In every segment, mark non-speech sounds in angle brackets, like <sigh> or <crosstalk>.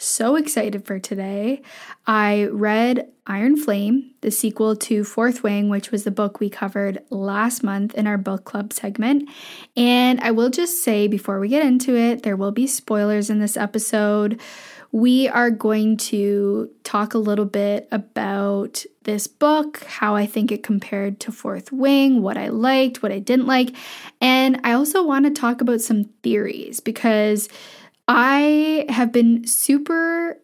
so excited for today. I read Iron Flame, the sequel to Fourth Wing, which was the book we covered last month in our book club segment. And I will just say before we get into it, there will be spoilers in this episode. We are going to talk a little bit about this book, how I think it compared to Fourth Wing, what I liked, what I didn't like. And I also want to talk about some theories because I have been super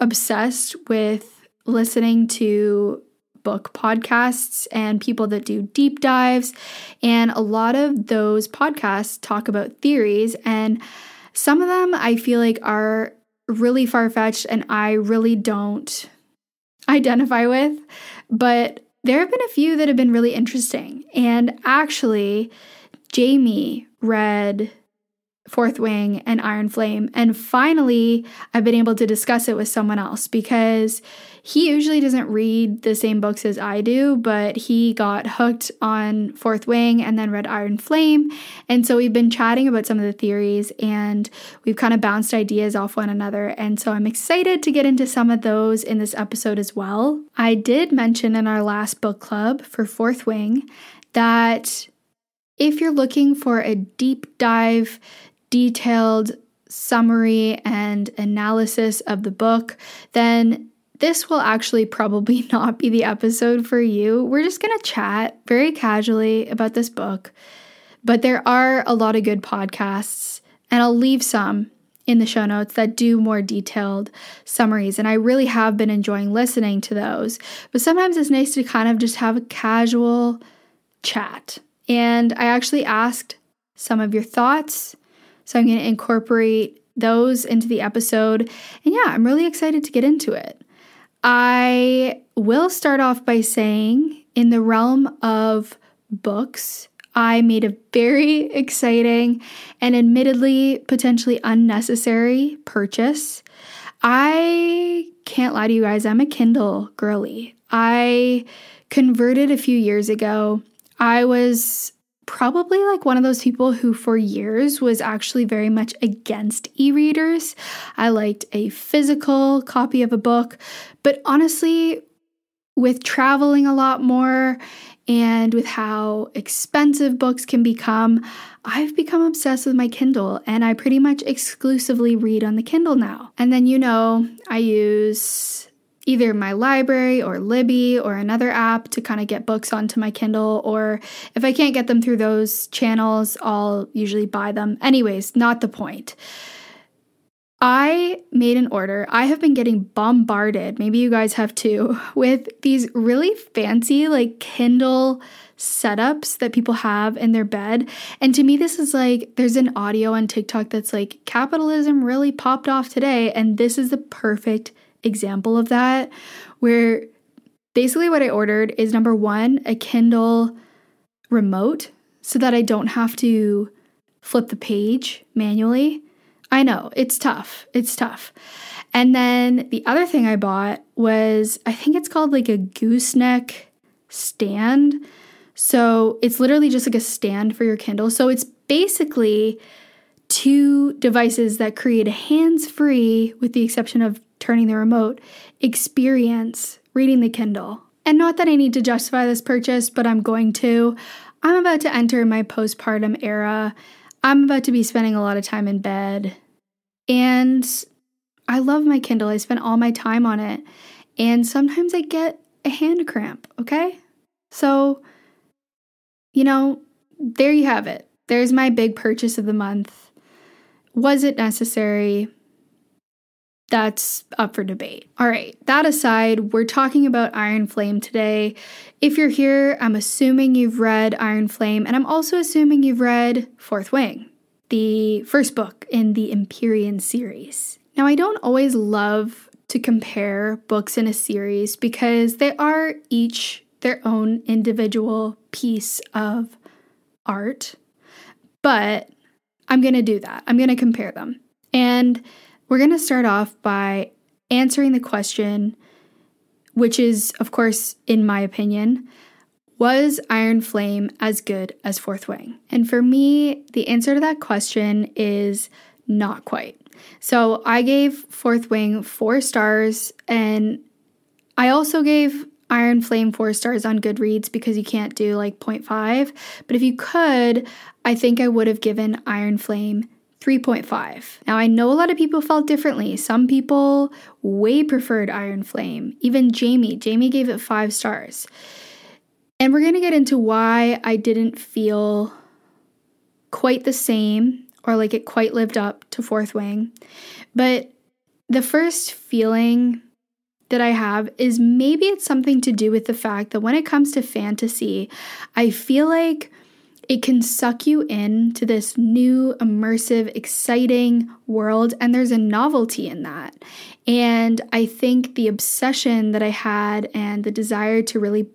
obsessed with listening to book podcasts and people that do deep dives. And a lot of those podcasts talk about theories, and some of them I feel like are really far fetched and I really don't identify with. But there have been a few that have been really interesting. And actually, Jamie read Fourth Wing and Iron Flame. And finally, I've been able to discuss it with someone else because he usually doesn't read the same books as I do, but he got hooked on Fourth Wing and then read Iron Flame. And so we've been chatting about some of the theories and we've kind of bounced ideas off one another. And so I'm excited to get into some of those in this episode as well. I did mention in our last book club for Fourth Wing that if you're looking for a deep dive detailed summary and analysis of the book, then this will actually probably <laughs> not be the episode for you. We're just going to chat very casually about this book, but there are a lot of good podcasts, and I'll leave some in the show notes that do more detailed summaries. And I really have been enjoying listening to those. But sometimes it's nice to kind of just have a casual chat. And I actually asked some of your thoughts so I'm going to incorporate those into the episode. And yeah, I'm really excited to get into it. I will start off by saying, in the realm of books, I made a very <laughs> exciting and admittedly potentially unnecessary purchase. I can't lie to you guys, I'm a Kindle girly. I converted a few years ago. I was probably like one of those people who for years was actually very much against e-readers. I liked a physical copy of a book, but honestly, with traveling a lot more and with how expensive books can become, I've become obsessed with my Kindle and I pretty much exclusively read on the Kindle now. And then, you know, I use either my library or Libby or another app to kind of get books onto my Kindle. Or if I can't get them through those channels, I'll usually buy them. Anyways, not the point. I made an order. I have been getting bombarded, maybe you guys have too, <laughs> with these really fancy, like Kindle setups that people have in their bed. And to me, this is like there's an audio on TikTok that's like capitalism really popped off today, and this is the perfect example of that where basically what I ordered is number one, a Kindle remote so that I don't have to flip the page manually. I know it's tough. It's tough. And then the other thing I bought was I think it's called like a gooseneck stand. So it's literally just like a stand for your Kindle. So it's basically two devices that create a hands free, with the exception of turning the remote, experience reading the Kindle. And not that I need to justify this purchase, but I'm going to. I'm about to enter my postpartum era. I'm about to be spending a lot of time in bed. And I love my Kindle. I spend all my time on it. And sometimes I get a hand cramp, okay? So, you know, there you have it. There's my big purchase of the month. Was it necessary? That's up for debate. All right, that aside, we're talking about Iron Flame today. If you're here, I'm assuming you've read Iron Flame, and I'm also assuming you've read Fourth Wing, the first book in the Empyrean series. Now, I don't always love to compare books in a series because they are each their own individual piece of art. But I'm to do that. I'm to compare them. And we're going to start off by answering the question, which is, of course, in my opinion, was Iron Flame as good as Fourth Wing? And for me, the answer to that question is not quite. So I gave Fourth Wing four stars, and I also gave Iron Flame four stars on Goodreads because you can't do like 0.5. But if you could, I think I would have given Iron Flame 3.5. Now, I know a lot of people felt differently. Some people way preferred Iron Flame. Even Jamie, Jamie gave it five stars. And we're going to get into why I didn't feel quite the same or like it quite lived up to Fourth Wing. But the first feeling that I have is maybe it's something to do with the fact that when it comes to fantasy, I feel like it can suck you in to this new, immersive, exciting world, and there's a novelty in that. And I think the obsession that I had and the desire to really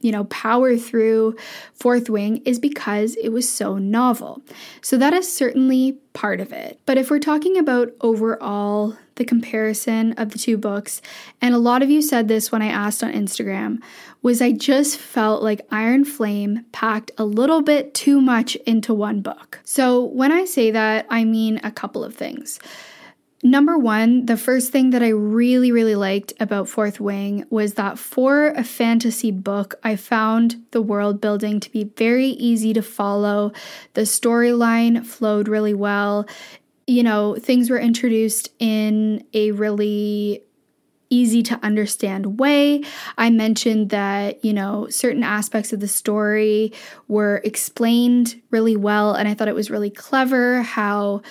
you know, power through Fourth Wing is because it was so novel. So that is certainly part of it. But if we're talking about overall the comparison of the two books, and a lot of you said this when I asked on Instagram, was I just felt like Iron Flame packed a little bit too much into one book. So when I say that, I mean a couple of things. Number one, the first thing that I really, really liked about Fourth Wing was that for a fantasy book, I found the world building to be very easy to follow. The storyline flowed really well. You know, things were introduced in a really easy to understand way. I mentioned that, you know, certain aspects of the story were explained really well, and I thought it was really clever how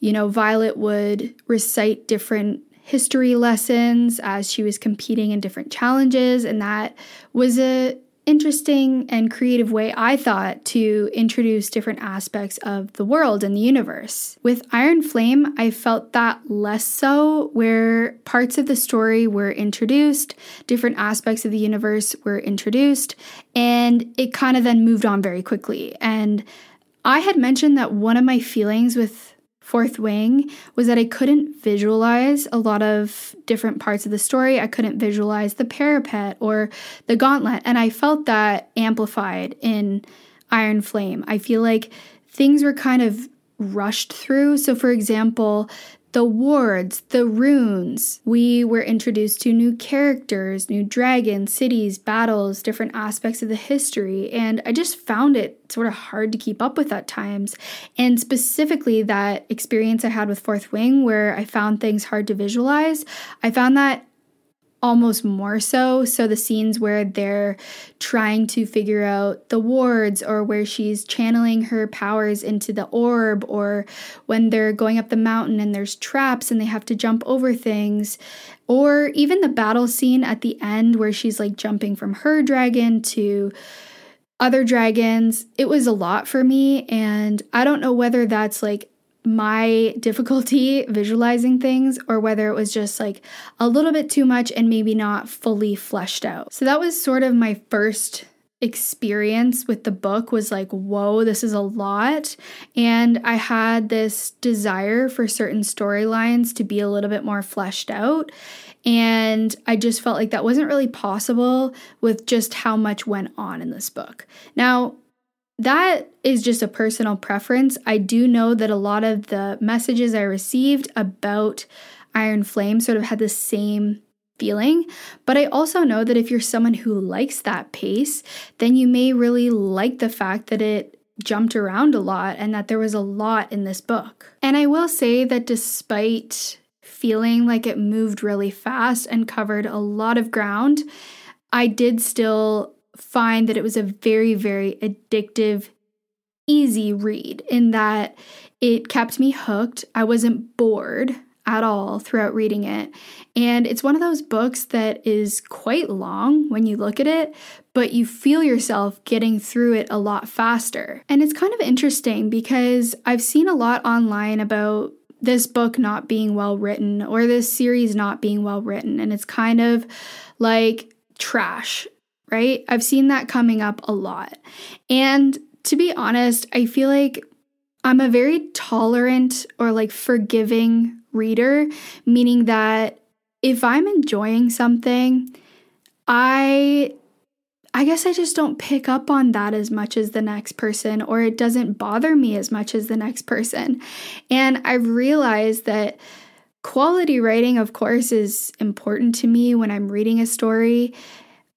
you know, Violet would recite different history lessons as she was competing in different challenges and that was a interesting and creative way I thought to introduce different aspects of the world and the universe. With Iron Flame, I felt that less so where parts of the story were introduced, different aspects of the universe were introduced, and it kind of then moved on very quickly. And I had mentioned that one of my feelings with Fourth Wing was that I couldn't visualize a lot of different parts of the story. I couldn't visualize the parapet or the gauntlet. And I felt that amplified in Iron Flame. I feel like things were kind of rushed through. So, for example, the wards, the runes. We were introduced to new characters, new dragons, cities, battles, different aspects of the history, and I just found it sort of hard to keep up with at times. And specifically, that experience I had with Fourth Wing, where I found things hard to visualize, I found that almost more so. So the scenes where they're trying to figure out the wards or where she's channeling her powers into the orb or when they're going up the mountain and there's traps and they have to jump over things or even the battle scene at the end where she's like jumping from her dragon to other dragons. It was a lot for me and I don't know whether that's like my difficulty visualizing things or whether it was just like a little bit too much and maybe not fully fleshed out. So that was sort of my first experience with the book was like, whoa, this is a lot. And I had this desire for certain storylines to be a little bit more fleshed out. And I just felt like that wasn't really possible with just how much went on in this book. Now, that is just a personal preference. I do know that a lot of the messages I received about Iron Flame sort of had the same feeling. But I also know that if you're someone who likes that pace, then you may really like the fact that it jumped around a lot and that there was a lot in this book. And I will say that despite feeling like it moved really fast and covered a lot of ground, I did still find that it was a very, very addictive, easy read in that it kept me hooked. I wasn't bored at all throughout reading it. And it's one of those books that is quite long when you look at it, but you feel yourself getting through it a lot faster. And it's kind of interesting because I've seen a lot online about this book not being well written or this series not being well written. And it's kind of like trash, right? I've seen that coming up a lot. And to be honest, I feel like I'm a very tolerant or like forgiving reader, meaning that if I'm enjoying something, I I guess I just don't pick up on that as much as the next person, or it doesn't bother me as much as the next person. And I've realized that quality writing, of course, is important to me when I'm reading a story.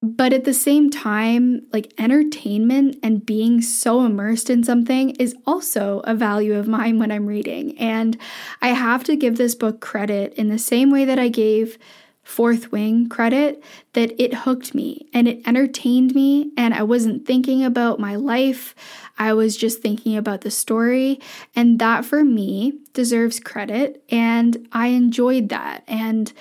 But at the same time, like entertainment and being so immersed in something is also a value of mine when I'm reading. And I have to give this book credit in the same way that I gave Fourth Wing credit that it hooked me and it entertained me. And I wasn't thinking about my life, I was just thinking about the story. And that for me deserves credit. And I enjoyed that. And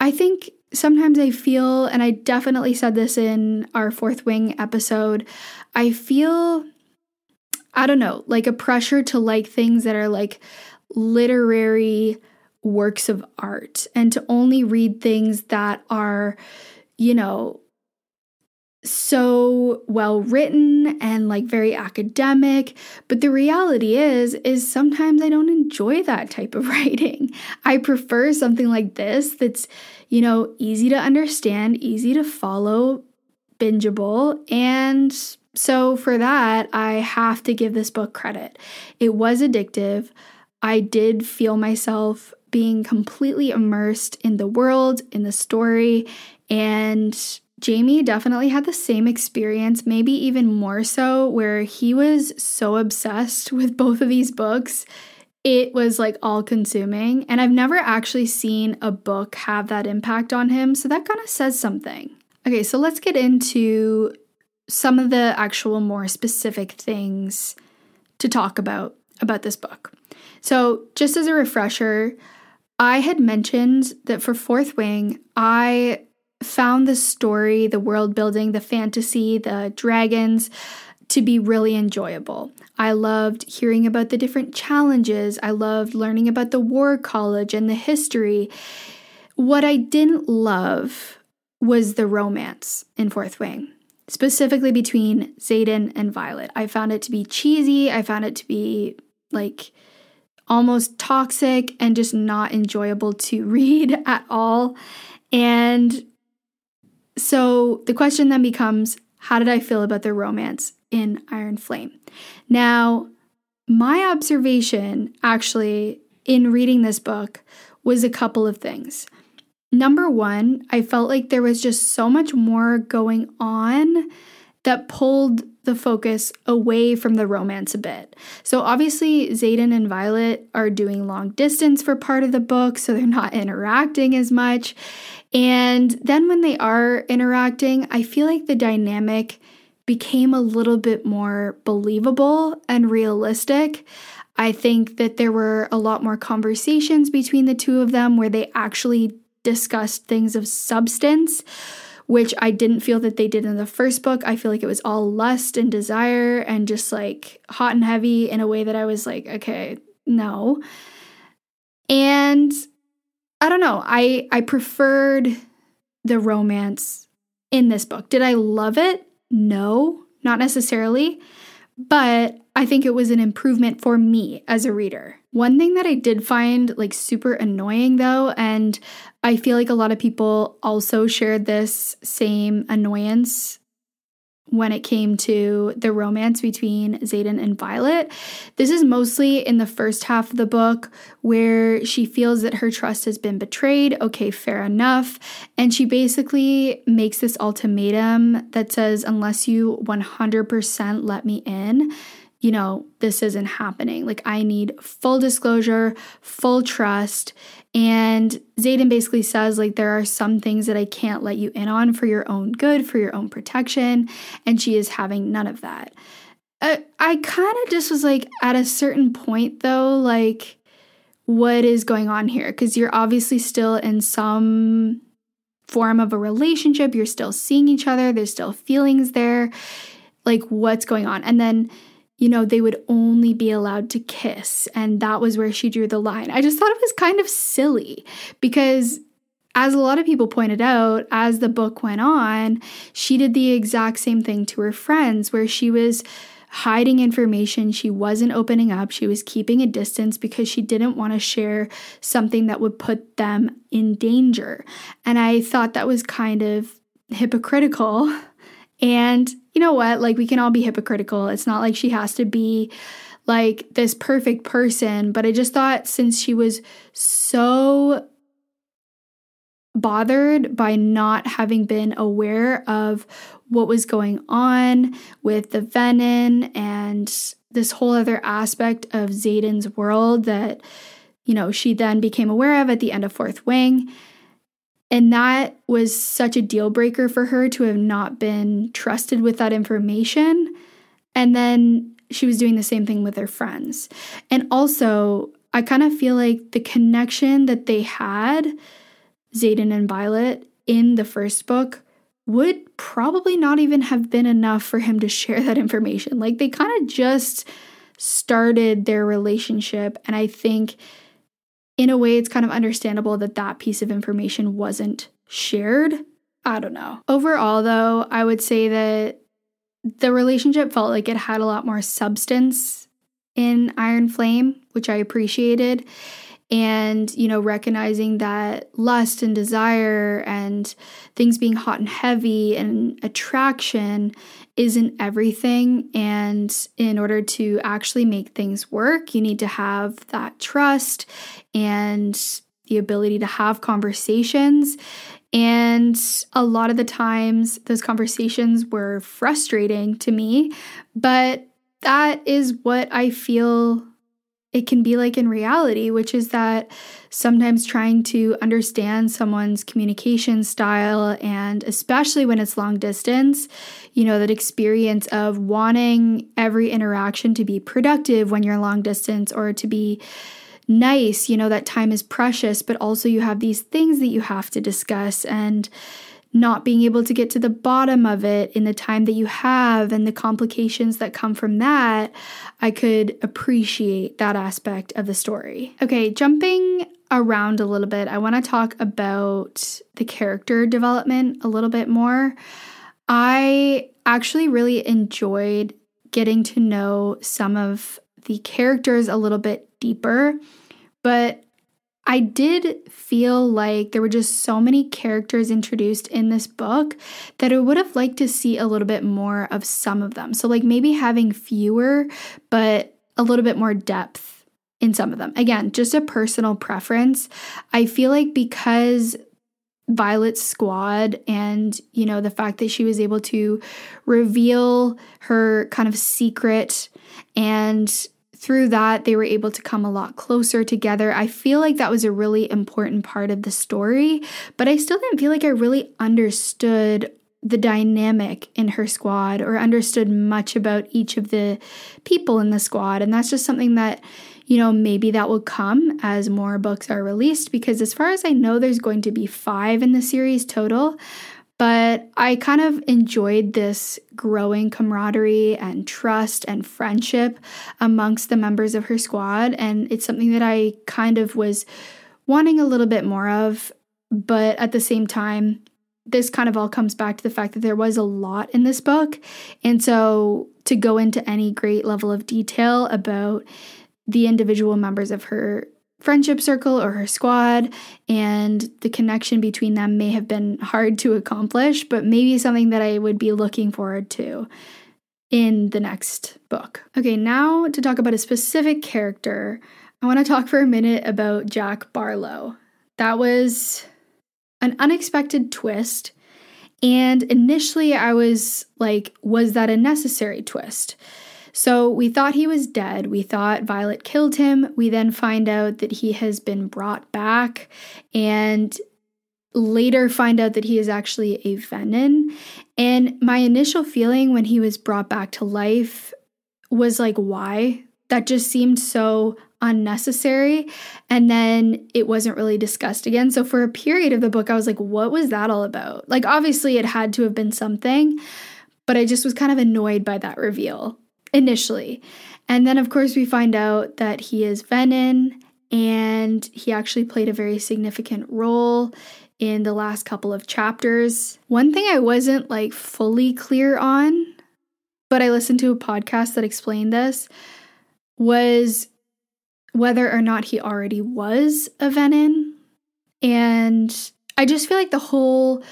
I think sometimes I feel, and I definitely said this in our fourth wing episode, I feel, I don't know, like a pressure to like things that are like literary works of art and to only read things that are, you know, so well written and like very academic but the reality is is sometimes i don't enjoy that type of <laughs> writing. I prefer something like this that's you know easy to understand easy to follow bingeable and so for that i have to give this book credit. It was addictive. I did feel myself being completely immersed in the world in the story and Jamie definitely had the same experience, maybe even more so, where he was so obsessed <laughs> with both of these books. It was like all consuming. And I've never actually seen a book have that impact on him. So that kind of says something. Okay, so let's get into some of the actual more specific things to talk about about this book. So, just as a refresher, I had mentioned that for Fourth Wing, I found the story, the world building, the fantasy, the dragons to be really enjoyable. I loved hearing about the different challenges. I loved learning about the war college and the history. What I didn't love was the romance in Fourth Wing, specifically between Xaden and Violet. I found it to be cheesy. I found it to be like almost toxic and just not enjoyable to <laughs> read at all. And so the question then becomes how did I feel about the romance in Iron Flame? Now, my observation actually in reading this book was a couple of things. Number one, I felt like there was just so much more going on that pulled the focus away from the romance a bit. So, obviously, Xaden and Violet are doing long distance for part of the book, so they're not <laughs> interacting as much. And then when they are interacting, I feel like the dynamic became a little bit more believable and realistic. I think that there were a lot more conversations between the two of them where they actually discussed things of substance, which I didn't feel that they did in the first book. I feel like it was all lust and desire and just like hot and heavy in a way that I was like, okay, no. And I don't know. I I preferred the romance in this book. Did I love it? No, not necessarily. But I think it was an improvement for me as a reader. One thing that I did find like super annoying though, and I feel like a lot of people also shared this same annoyance when it came to the romance between Xaden and Violet. This is mostly in the first half of the book where she feels that her trust has been betrayed. Okay, fair enough. And she basically makes this ultimatum that says, unless you 100% let me in, you know, this isn't happening. Like, I need full disclosure, full trust. And Xaden basically says, like, there are some things that I can't let you in on for your own good, for your own protection. And she is having none of that. Uh, I kind of just was like, at a certain point, though, like, what is going on here? Because you're obviously still in some form of a relationship, you're still seeing each other, there's still feelings there. Like, what's going on? And then you know, they would only be allowed to kiss. And that was where she drew the line. I just thought it was kind of silly because, as a lot of people pointed out, as the book went on, she did the exact same thing to her friends where she was hiding information. She wasn't opening up. She was keeping a distance because she didn't want to share something that would put them in danger. And I thought that was kind of hypocritical. <laughs> And you know what? Like, we can all be hypocritical. It's not like she has to be like this perfect person, but I just thought since she was so bothered by not having been aware of what was going on with the Venin and this whole other aspect of Xaden's world that, you know, she then became aware of at the end of Fourth Wing. And that was such a deal breaker for her to have not been trusted with that information. And then she was doing the same thing with her friends. And also, I kind of feel like the connection that they had, Xaden and Violet, in the first book would probably not even have been enough for him to share that information. Like they kind of just started their relationship. And I think in a way, it's kind of understandable that that piece of information wasn't shared. I don't know. Overall, though, I would say that the relationship felt like it had a lot more substance in Iron Flame, which I appreciated. And, you know, recognizing that lust and desire and things being hot and heavy and attraction isn't everything. And in order to actually make things work, you need to have that trust and the ability to have conversations. And a lot of the times, those conversations were frustrating to me, but that is what I feel it can be like in reality, which is that sometimes trying to understand someone's communication style, and especially when it's long distance, you know, that experience of wanting every interaction to be productive when you're long distance or to be nice, you know, that time is precious, but also you have these things that you have to discuss. And not being able to get to the bottom of it in the time that you have and the complications that come from that, I could appreciate that aspect of the story. Okay, jumping around a little bit, I want to talk about the character development a little bit more. I actually really enjoyed getting to know some of the characters a little bit deeper, but I did feel like there were just so many characters introduced in this book that I would have liked to see a little bit more of some of them. So, like maybe having fewer, but a little bit more depth in some of them. Again, just a personal preference. I feel like because Violet's squad and, you know, the fact that she was able to reveal her kind of secret and through that, they were able to come a lot closer together. I feel like that was a really important part of the story, but I still didn't feel like I really understood the dynamic in her squad or understood much about each of the people in the squad. And that's just something that, you know, maybe that will come as more books are released because, as far as I know, there's going to be five in the series total. But I kind of enjoyed this growing camaraderie and trust and friendship amongst the members of her squad. And it's something that I kind of was wanting a little bit more of. But at the same time, this kind of all comes back to the fact that there was a lot in this book. And so to go into any great level of detail about the individual members of her friendship circle or her squad, and the connection between them may have been hard to accomplish, but maybe something that I would be looking forward to in the next book. Okay, now to talk about a specific character, I want to talk for a minute about Jack Barlow. That was an unexpected twist. And initially, I was like, was that a necessary twist? So we thought he was dead. We thought Violet killed him. We then find out that he has been brought back and later find out that he is actually a Venin. And my initial feeling when he was brought back to life was like, why? That just seemed so unnecessary. And then it wasn't really discussed again. So for a period of the book, I was like, what was that all about? Like, obviously, it had to have been something, but I just was kind of annoyed by that reveal initially. And then, of course, we find out that he is Venin and he actually played a very significant role in the last couple of chapters. One thing I wasn't like fully clear on, but I listened to a podcast that explained this, was whether or not he already was a Venin. And I just feel like the whole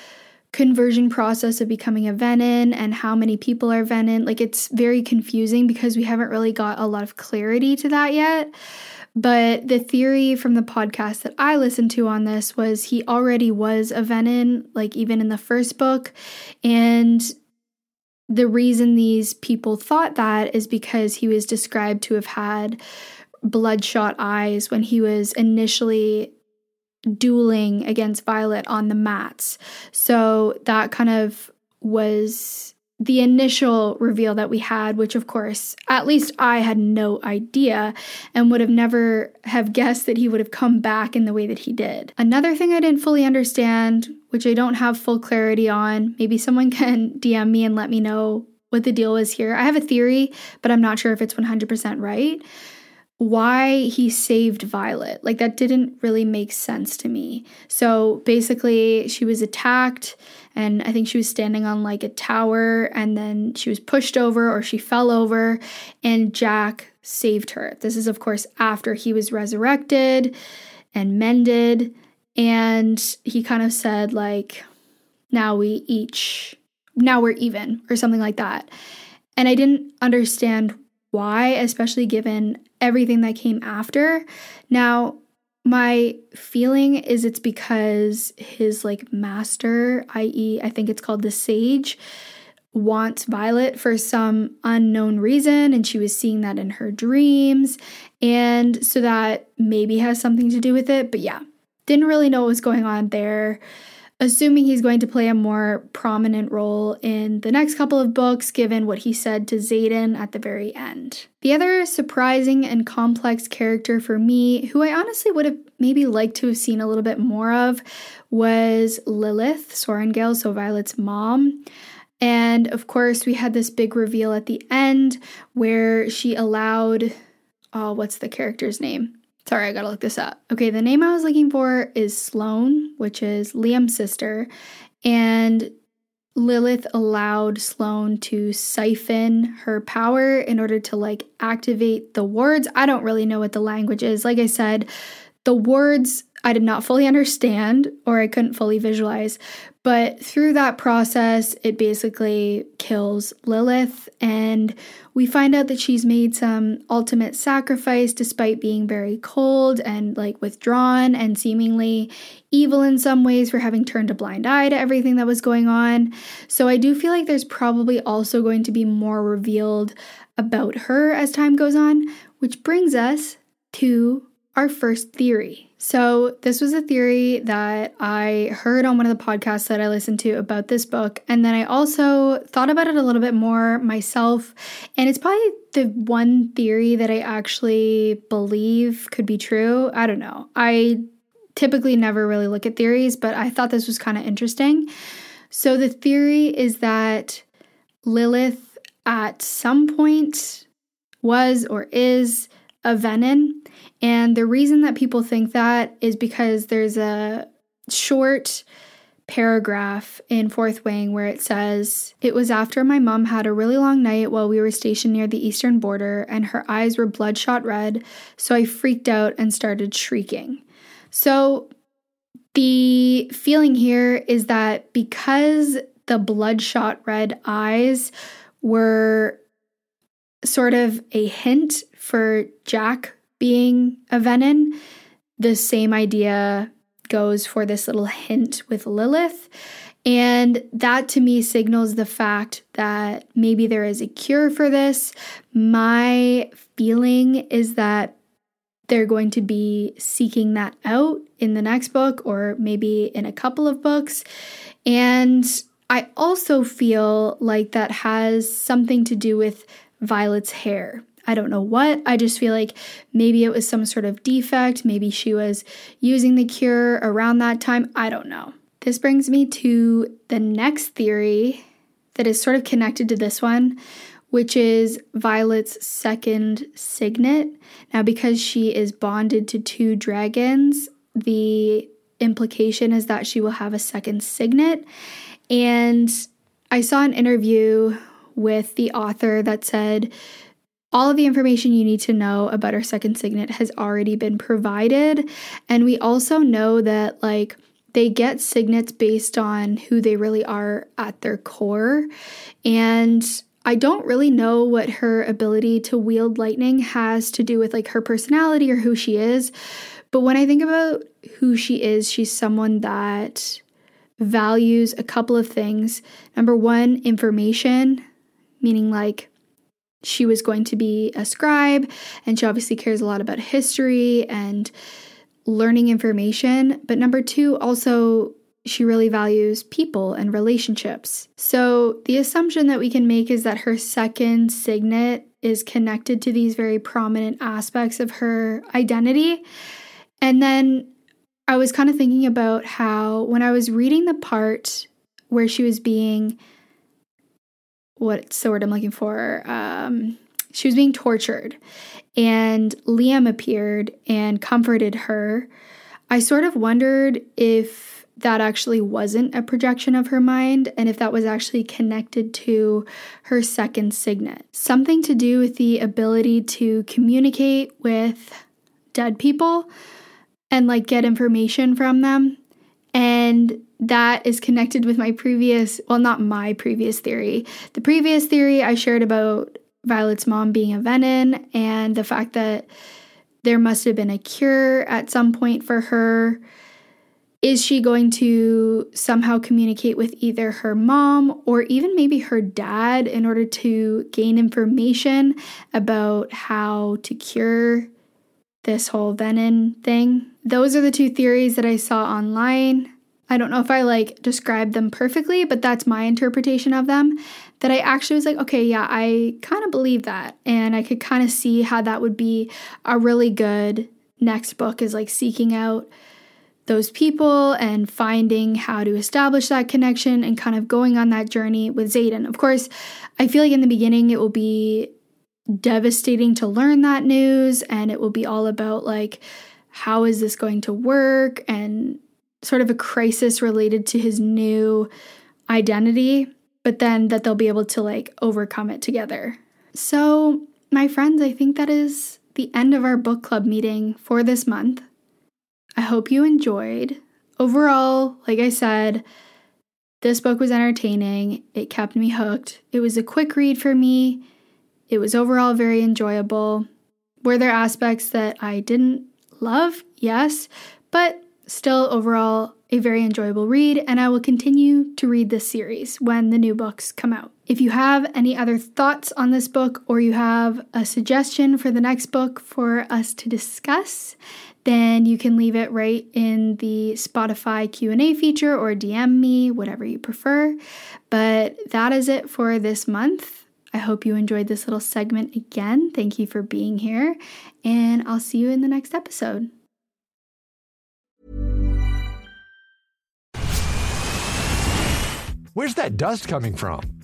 conversion process of becoming a Venin and how many people are Venin, like it's very confusing because we haven't really got a lot of clarity to that yet. But the theory from the podcast that I listened to on this was he already was a Venin, like even in the first book. And the reason these people thought that is because he was described to have had bloodshot eyes when he was initially dueling against Violet on the mats. So that kind of was the initial reveal that we had which of course at least i had no idea and would have never have guessed that he would have come back in the way that he did. Another thing i didn't fully understand which i don't have full clarity on maybe someone can <laughs> dm me and let me know what the deal is here. I have a theory but i'm not sure if it's 100% right why he saved Violet. Like, that didn't really make sense to me. So basically, she was attacked, and I think she was standing on like a tower, and then she was pushed over or she fell over, and Jack saved her. This is, of course, after he was resurrected and mended. And he kind of said, like, now we each, now we're even, or something like that. And I didn't understand why, especially given everything that came after. Now, my feeling is it's because his like master, i.e., I think it's called the sage, wants Violet for some unknown reason, and she was seeing that in her dreams. And so that maybe has something to do with it. But yeah, didn't really know what was going on there assuming he's going to play a more prominent role in the next couple of books, given what he said to Xaden at the very end. The other surprising and complex character for me, who I honestly would have maybe liked to have seen a little bit more of, was Lilith Sorrengail, so Violet's mom. And of course, we had this big reveal at the end where she allowed, oh, what's the character's name? Sorry, I gotta look this up. Okay, the name I was looking for is Sloane, which is Liam's sister, and Lilith allowed Sloane to siphon her power in order to like activate the wards. I don't really know what the language is. Like I said, the wards I did not fully understand or I couldn't fully visualize. But through that process, it basically kills Lilith, and we find out that she's made some ultimate sacrifice despite being very cold and like withdrawn and seemingly evil in some ways for having turned a blind eye to everything that was going on. So I do feel like there's probably also going to be more revealed about her as time goes on, which brings us to our first theory. So, this was a theory that I heard on one of the podcasts that I listened to about this book. And then I also thought about it a little bit more myself. And it's probably the one theory that I actually believe could be true. I don't know. I typically never really look at theories, but I thought this was kind of interesting. So, the theory is that Lilith at some point was or is a Venin and the reason that people think that is because there's a short paragraph in Fourth Wing where it says, It was after my mom had a really long night while we were stationed near the eastern border, and her eyes were bloodshot red, so I freaked out and started shrieking. So the feeling here is that because the bloodshot red eyes were sort of a hint for Jack being a Venin, the same idea goes for this little hint with Lilith. And that to me signals the fact that maybe there is a cure for this. My feeling is that they're going to be seeking that out in the next book or maybe in a couple of books. And I also feel like that has something to do with Violet's hair. I don't know what. I just feel like maybe it was some sort of defect. Maybe she was using the cure around that time. I don't know. This brings me to the next theory that is sort of connected to this one, which is Violet's second signet. Now, because she is bonded to two dragons, the implication is that she will have a second signet. And I saw an interview with the author that said, all of the information you need to know about her second signet has already been provided. And we also know that, like, they get signets based on who they really are at their core. And I don't really know what her ability to wield lightning has to do with like her personality or who she is. But when I think about who she is, she's someone that values a couple of things. Number one, information, meaning like she was going to be a scribe, and she obviously cares a lot about history and learning information. But number two, also she really values people and relationships. So, the assumption that we can make is that her second signet is connected to these very prominent aspects of her identity. And then I was kind of thinking about how when I was reading the part where she was being what's the word I'm looking for? Um, she was being tortured, and Liam appeared and comforted her. I sort of wondered if that actually wasn't a projection of her mind and if that was actually connected to her second signet. Something to do with the ability to communicate with dead people and like get information from them. And that is connected with my previous, well, not my previous theory. The previous theory I shared about Violet's mom being a Venin and the fact that there must have been a cure at some point for her is she going to somehow communicate with either her mom or even maybe her dad in order to gain information about how to cure this whole venin thing? Those are the two theories that I saw online. I don't know if I like described them perfectly, but that's my interpretation of them. That I actually was like, okay, yeah, I kind of believe that. And I could kind of see how that would be a really good next book is like seeking out those people and finding how to establish that connection and kind of going on that journey with Xaden. Of course, I feel like in the beginning it will be devastating to learn that news and it will be all about like how is this going to work and sort of a crisis related to his new identity, but then that they'll be able to like overcome it together. So, my friends, I think that is the end of our book club meeting for this month. I hope you enjoyed. Overall, like I said, this book was entertaining. It kept me hooked. It was a quick read for me. It was overall very enjoyable. Were there aspects that I didn't love? Yes, but still overall a very enjoyable read, and I will continue to read this series when the new books come out. If you have any other thoughts on this book or you have a suggestion for the next book for us to discuss, then you can leave it right in the Spotify Q&A feature or DM me, whatever you prefer. But that is it for this month. I hope you enjoyed this little segment again. Thank you for being here, and I'll see you in the next episode. Where's that dust coming from?